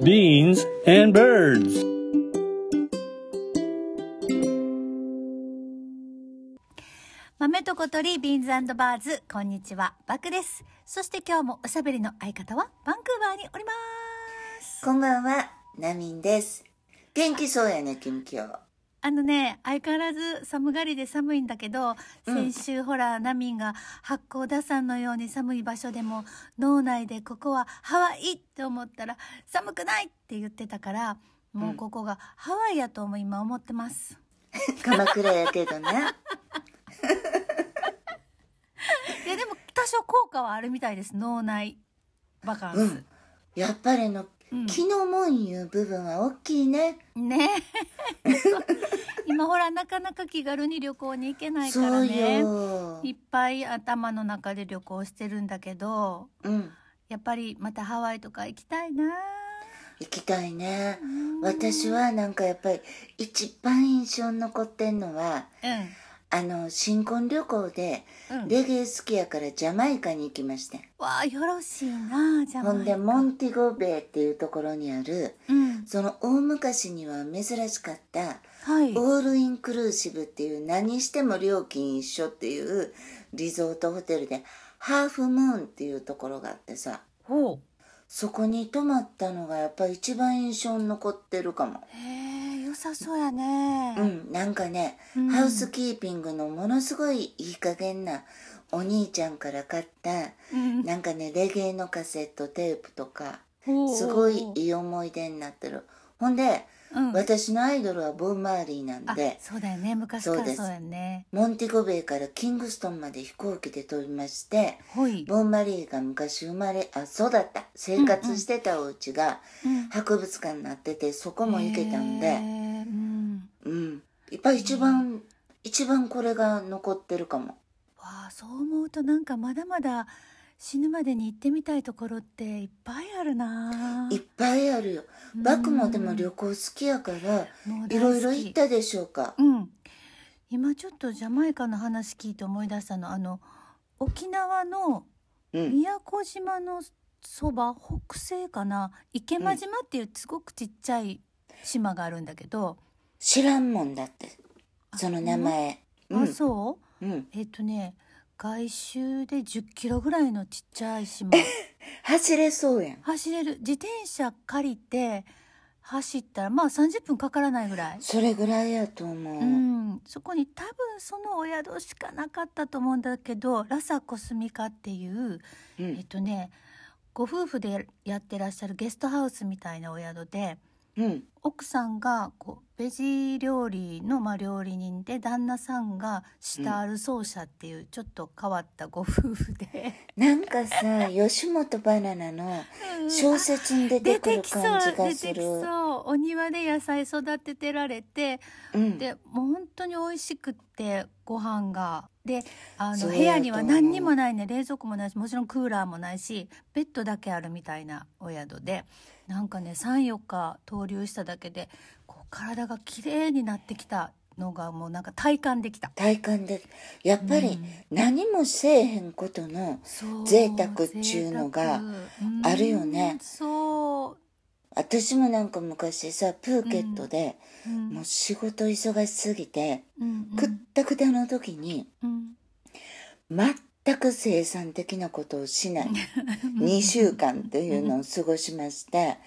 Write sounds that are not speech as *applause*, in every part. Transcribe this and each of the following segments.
beans and birds. 豆と小鳥ビーンズバーズこんにちはバクですそして今日もおしゃべりの相方はバンクーバーにおりますこんばんは、ナミンです。元気そうやね、君今日。あのね相変わらず寒がりで寒いんだけど、うん先週ほらナミンが八甲田山のように寒い場所でも脳内でここはハワイって思ったら寒くないって言ってたからもうここがハワイやとも今思ってます、鎌倉やけどね。*laughs* いやでも多少効果はあるみたいです脳内バカンス、うん。やっぱりの、うん気のもんいう部分は大きいね。ね *laughs* 今ほらなかなか気軽に旅行に行けないからねよ。いっぱい頭の中で旅行してるんだけどうん。やっぱりまたハワイとか行きたいな行きたいね。うん私はなんかやっぱり一番印象に残ってんのは、あの、新婚旅行で、レゲエ好きやからジャマイカに行きまして。わあよろしいなじゃあほんで、モンティゴベイっていうところにある、うん。その大昔には珍しかった、はい。オールインクルーシブっていう何しても料金一緒っていうリゾートホテルでハーフムーンっていうところがあってさ。ほそこに泊まったのがやっぱり一番印象に残ってるかも。うへえ良さそうやね。うんなんかね、うん。ハウスキーピングのものすごいいい加減なお兄ちゃんから買ったうん。なんかねレゲエのカセットテープとかすごいいい思い出になってる。ほんで、うん。私のアイドルはボブ・マーリーなんあでそうだよね。昔からそうです。そうやね。モンティゴベイからキングストンまで飛行機で飛びましてボンマリーが昔生まれあ育った生活してたお家がうん、博物館になっててそこも行けたんへでえうん。うん。やっぱり一番一番これが残ってるかも。わあそう思うとなんかまだまだ死ぬまでに行ってみたいところっていっぱいあるな。いっぱいあるよ。うん。バクもでも旅行好きやからいろいろ行ったでしょうか？うん。今ちょっとジャマイカの話聞いて思い出したの。あの沖縄のうん。宮古島のそば北西かな？池間島っていうすごくちっちゃい島があるんだけど、知らんもんだって。その名前。う？あん。そう？うん。えっ、とね外周で1 0キロぐらいのちっちゃい島。*laughs* 走れそうやん。走れる。自転車借りて走ったらまあ30分かからないぐらい、それぐらいやと思う、うん、そこに多分そのお宿しかなかったと思うんだけどラサコスミカっていう、うん。えっとねご夫婦でやってらっしゃるゲストハウスみたいなお宿でうん。奥さんがこうベジ料理のまあ料理人で旦那さんがシタール奏者っていうちょっと変わったご夫婦で、なんかさ吉本バナナの小説に出てくる出てきそう。感じが出てきするそう。お庭で野菜育ててられて。うん。でもう本当に美味しくってご飯が。であの部屋には何にもないね。冷蔵庫もないしもちろんクーラーもないしベッドだけあるみたいなお宿でなんかね34日逗留しただけでこう体が綺麗になってきたのがもうなんか体感できた。体感でやっぱり何もせえへんことの贅沢っちゅうのがあるよね。うんそう、私もなんか昔さプーケットでうんもう仕事忙しすぎてうんくったくたの時にうん。全く生産的なことをしない。*laughs* 2週間っていうのを過ごしまして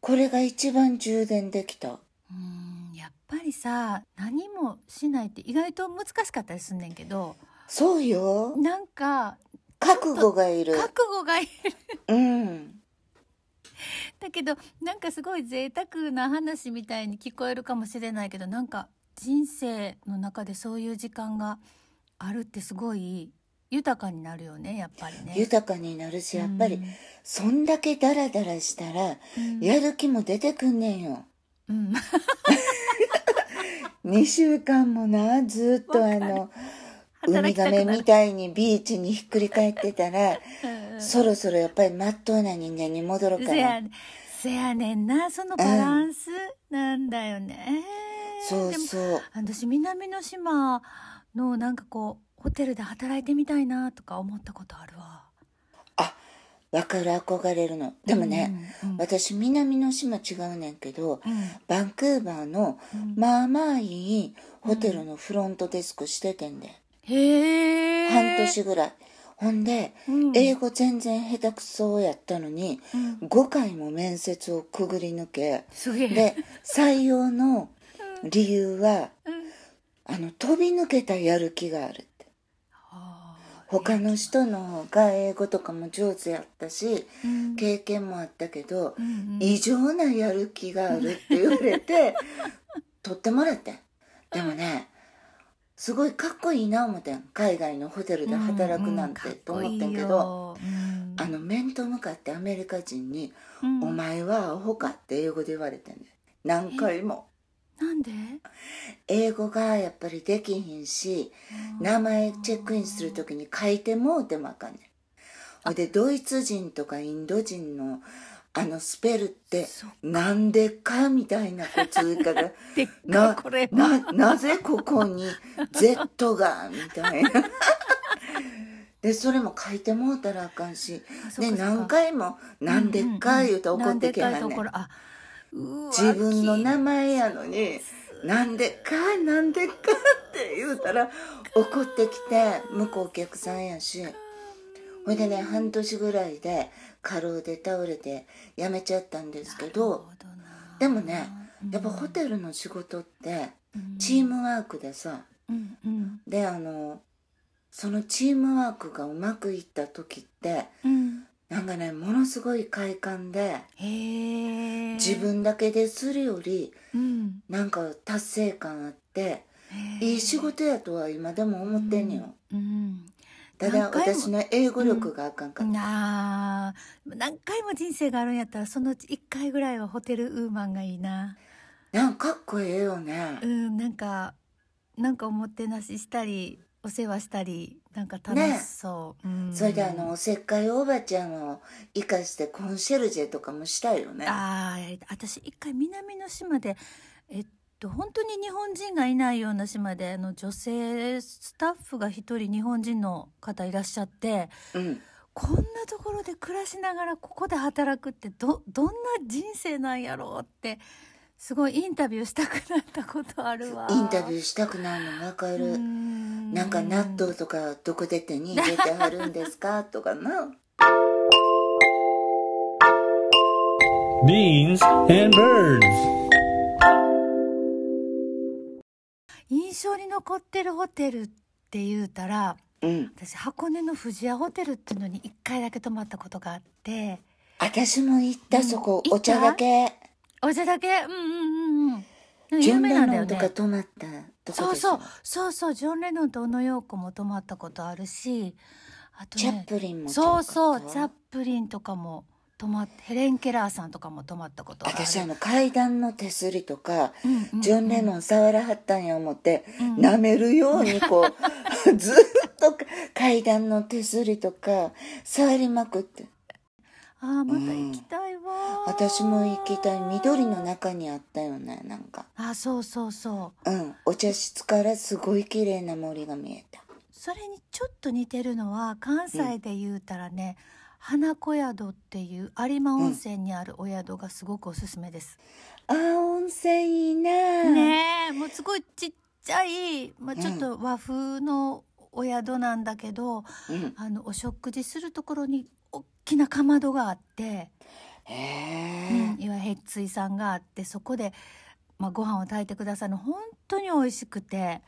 これが一番充電できた。うんやっぱりさ何もしないって意外と難しかったりすんねんけどそうよ。なんか覚悟がいる。覚悟がいる。うん。だけどなんかすごい贅沢な話みたいに聞こえるかもしれないけどなんか人生の中でそういう時間があるってすごい豊かになるよねやっぱりね。豊かになるしやっぱりそんだけダラダラしたらうん。やる気も出てくんねんよ。うん、*laughs* 2週間もなずっとあのウミガメみたいにビーチにひっくり返ってたらそろそろやっぱりまっとうな人間に戻るからせやねんなそのバランスなんだよね、そうそう。私南の島のなんかこうホテルで働いてみたいなとか思ったことあるわ。あわかる憧れるの。でもね、うんうん。私南の島違うねんけど、うん。バンクーバーのうん。まあまあいいホテルのフロントデスクしててんで、へえ半年ぐらい。ほんで、うん。英語全然下手くそやったのに、うん。5回も面接をくぐり抜けで採用の理由はうん。あの飛び抜けたやる気がある他の人の方が英語とかも上手やったしーうん。経験もあったけどうんうん。異常なやる気があるって言われて *laughs* 取ってもらってん。でもねすごいかっこいいな思ってん。海外のホテルで働くなんてと思ってんけど、あの面と向かってアメリカ人に「うん。お前はアホか」って英語で言われてんね何回もなんで？英語がやっぱりできひんし名前チェックインする時に書いてもうてもあかんねん。ほいでドイツ人とかインド人のあのスペルってなんでかみたいなこついからでっかないこれななぜここに Z がみたいな。*laughs* でそれも書いてもうたらあかんし。で何回も「なんでっか」言うと怒ってけはんねん自分の名前やのに「なんでっかなんでっか」って言うたら怒ってきて向こうお客さんやし。ほいでね半年ぐらいで過労で倒れて辞めちゃったんですけどでもねうんやっぱホテルの仕事ってうん。チームワークでさうんうん。であのそのチームワークがうまくいった時ってうんなんかねものすごい快感で自分だけでするよりうん。なんか達成感あっていい仕事やとは今でも思ってんねよ、うん。ただ何回も私の英語力があかんかった、なあ何回も人生があるんやったらそのうち1回ぐらいはホテルウーマンがいいな。なんかかっこええよね。うん。なんかなんかおもてなししたりお世話したりなんか楽しそう、うん。それであのおせっかいおばちゃんを生かしてコンシェルジェとかもしたいよね。ああ私一回南の島でえっと本当に日本人がいないような島であの女性スタッフが一人日本人の方いらっしゃってうん。こんなところで暮らしながらここで働くってどどんな人生なんやろうってすごいインタビューしたくなったことあるわ。インタビューしたくなるの分かうるん。なんか納豆とかどこで手に入れてはるんですか？とかな。Beans and birds. 印象に残ってるホテルって言うたらうん。私箱根の富士屋ホテルっていうのに1回だけ泊まったことがあって。私も行った、うん。そこお茶だけお茶だけ？うんうんうんうん。有ジョン・レ名なんだよノンとかね泊まったとそうそう。そうそう。ジョン・レノンと小野陽子も泊まったことあるしあとチャッねプリンもそうそう。チャッププリンとかも泊まってヘレン・ケラーさんとかも泊まったことがある。私あの階段の手すりとか、うんうんうん。ジョン・レノン触らはったんや思って、うん舐めるようにこう *laughs* ずっと階段の手すりとか触りまくってああまた行きたいわ、私も行きたい。緑の中にあったよねなんか。あそうそうそう。うん。お茶室からすごい綺麗な森が見えた。それにちょっと似てるのは関西で言うたらね、花子宿っていう有馬温泉にあるお宿がすごくおすすめです、あー温泉いいなねえもうすごいちっちゃい、まあ、うん。ちょっと和風のお宿なんだけど、うん。あのお食事するところに大きなかまどがあって、うん、いわゆるへっついさんがあってそこで、まあ、ご飯を炊いてくださるの本当に美味しくて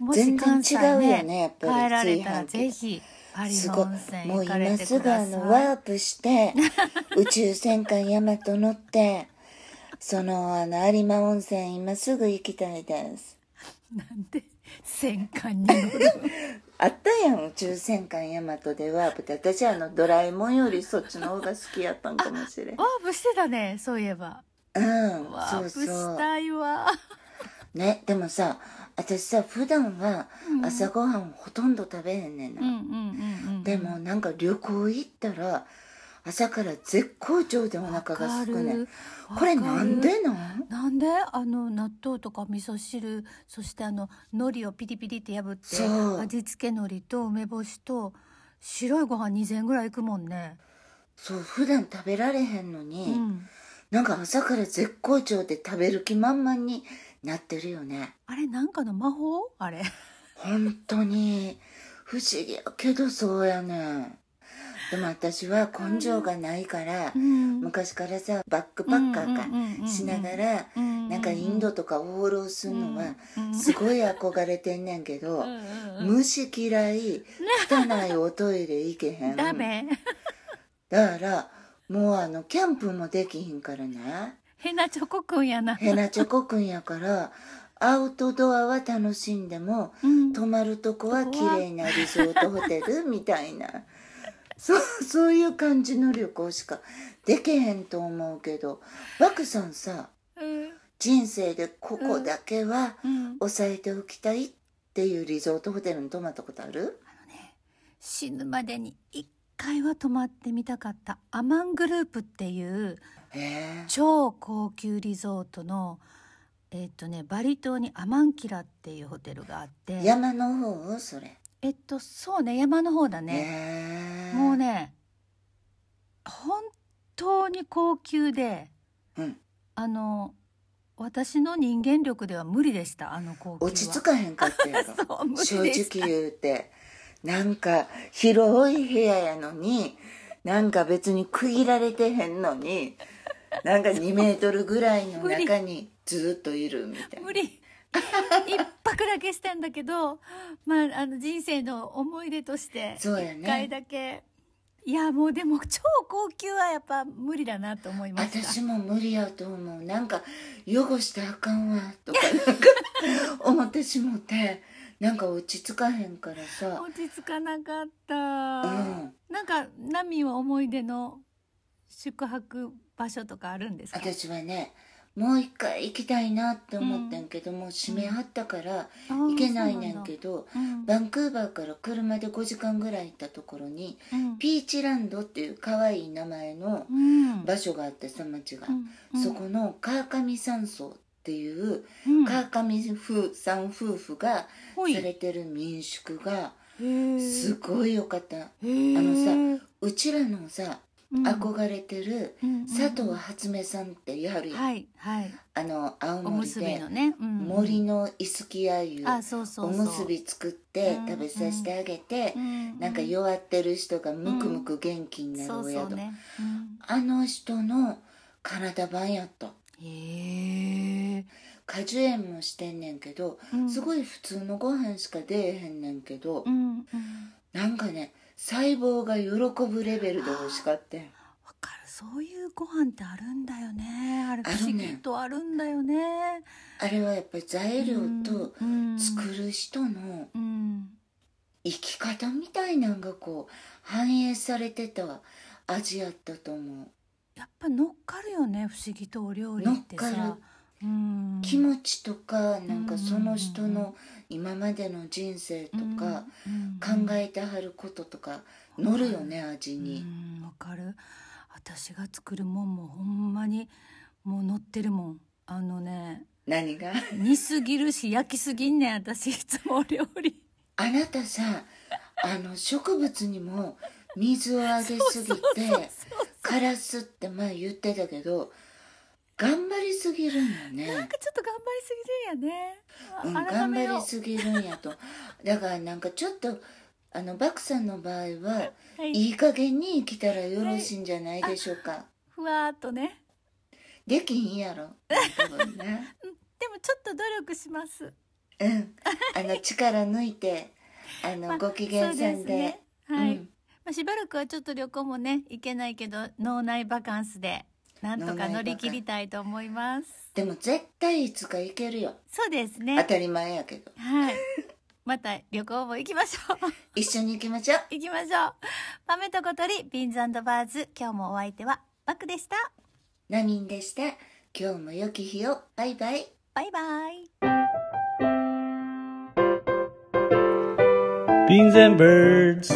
もし全然関西違うよねやっぱり帰られたらぜひ有すごい。もう今すぐあのワープして *laughs* 宇宙戦艦ヤマト乗ってそのあの有馬温泉今すぐ行きたいです。なんで戦艦に乗るあったやん宇宙戦艦ヤマトでワープって。私あのドラえもんよりそっちの方が好きやったんかもしれん。ワープしてたねそういえば。うんワープそう。そうしたいわ。ねでもさ私さ普段は朝ごはんほとんど食べへんねんな、うんうんうんうん。でもなんか旅行行ったら朝から絶好調でお腹がすくね。これなんでなん？なんで？あの納豆とか味噌汁そしてあの海苔をピリピリって破って味付け海苔と梅干しと白いご飯2000円ぐらいいくもんね。そう普段食べられへんのうに、ん。なんか朝から絶好調で食べる気満々になってるよね。あれなんかの魔法？あれ。本当に。不思議やけどそうやねんでも私は根性がないから、うん。昔からさバックパッカーかしながら、うんなんかインドとか放浪するのはうんすごい憧れてんねんけど、虫嫌い汚いおトイレ行けへん。ダメ。だからもうあのキャンプもできひんからねヘナチョコくんやな。ヘナチョコくんやからアウトドアは楽しんでもうん。泊まるとこは綺麗なリゾートホテルみたいなそうそういう感じの旅行しかでけへんと思うけどバクさんさうん。人生でここだけはうん。抑えておきたいっていうリゾートホテルに泊まったことある？死ぬまでに一回は泊まってみたかった。アマングループっていう超高級リゾートのえっ、とねバリ島にアマンキラっていうホテルがあって。山の方それえっとそうね山の方だね、ねもうね本当に高級でうん。あの私の人間力では無理でしたあの高級は。落ち着かへんかったやろ。*laughs* 正直言うて。なんか広い部屋やのになんか別に区切られてへんのになんか2メートルぐらいの中にずっといるみたいな。無理 *laughs* 一泊だけしたんだけど、まあ、あの人生の思い出としてそうやね。一回だけ。いやもうでも超高級はやっぱ無理だなと思いました。私も無理やと思う。なんか汚してあかんわとかなんか思ってしもてなんか落ち着かへんからさ。落ち着かなかった、うん。なんかナミは思い出の宿泊場所とかあるんですか？私はねもう一回行きたいなって思ってんけども、閉めはったから行けないねんけど、うんバンクーバーから車で5時間ぐらい行ったところにうん。ピーチランドっていう可愛い名前のうん。場所があってさ町が、うん。そこの川上山荘っていううん。川上夫さん夫婦がされてる民宿がすごい良かった。あのさうちらのさうん憧れてるうん佐藤初音さんってやるやんはいはい。あの青お森で森のイスキアユあそうそうおむすび作ってうん食べさせてあげてうんなんか弱ってる人がムクムク元気になるそお宿、あの人のカナダ版やった。うん、へえ、果樹園もしてんねんけど、うん。すごい普通のご飯しか出えへんねんけど、うんうん。なんかね細胞が喜ぶレベルで美味しかったんわかる。そういうご飯ってあるんだよね。あれ不思議とあるんだよね。あれはやっぱり材料とうん。作る人のうん。生き方みたいなんがこう反映されてた味やったと思う。やっぱ乗っかるよね不思議とお料理って乗っかさうん気持ちとかなんかうんその人の今までの人生とかうん考えてはることとか乗るよね味に。うんわかる。私が作るもんもほんまにもう乗ってるもん。あのね何が？煮すぎるし焼きすぎんねん私いつもお料理。あなたさあの植物にも水をあげすぎて枯らすって前言ってたけど頑張りすぎるんよなんねかちょっと頑張りすぎるんやね、うん、改頑張りすぎるんやと。*laughs* だからなんかちょっとあのバクさんの場合ははい。いい加減に生きたらよろしいんじゃないでしょうか。ふわーっとね。できひんやろ。多分ねでもちょっと努力します。うん。あの力抜いてあの、*laughs* まあご機嫌さんで。ね。はい、うん。まあ、しばらくはちょっと旅行もね行けないけど脳内バカンスでなんとか乗り切りたいと思います。でも絶対いつか行けるよ。そうです当ねたり前やけど。はい。また旅行も行きましょう。一緒に行きましょう。行きましょう。パメと小鳥ビーンズバーズ。今日もお相手はバクでした。ナミンでした。今日も良き日を。バイバイ。バイバイ。Beans and birds.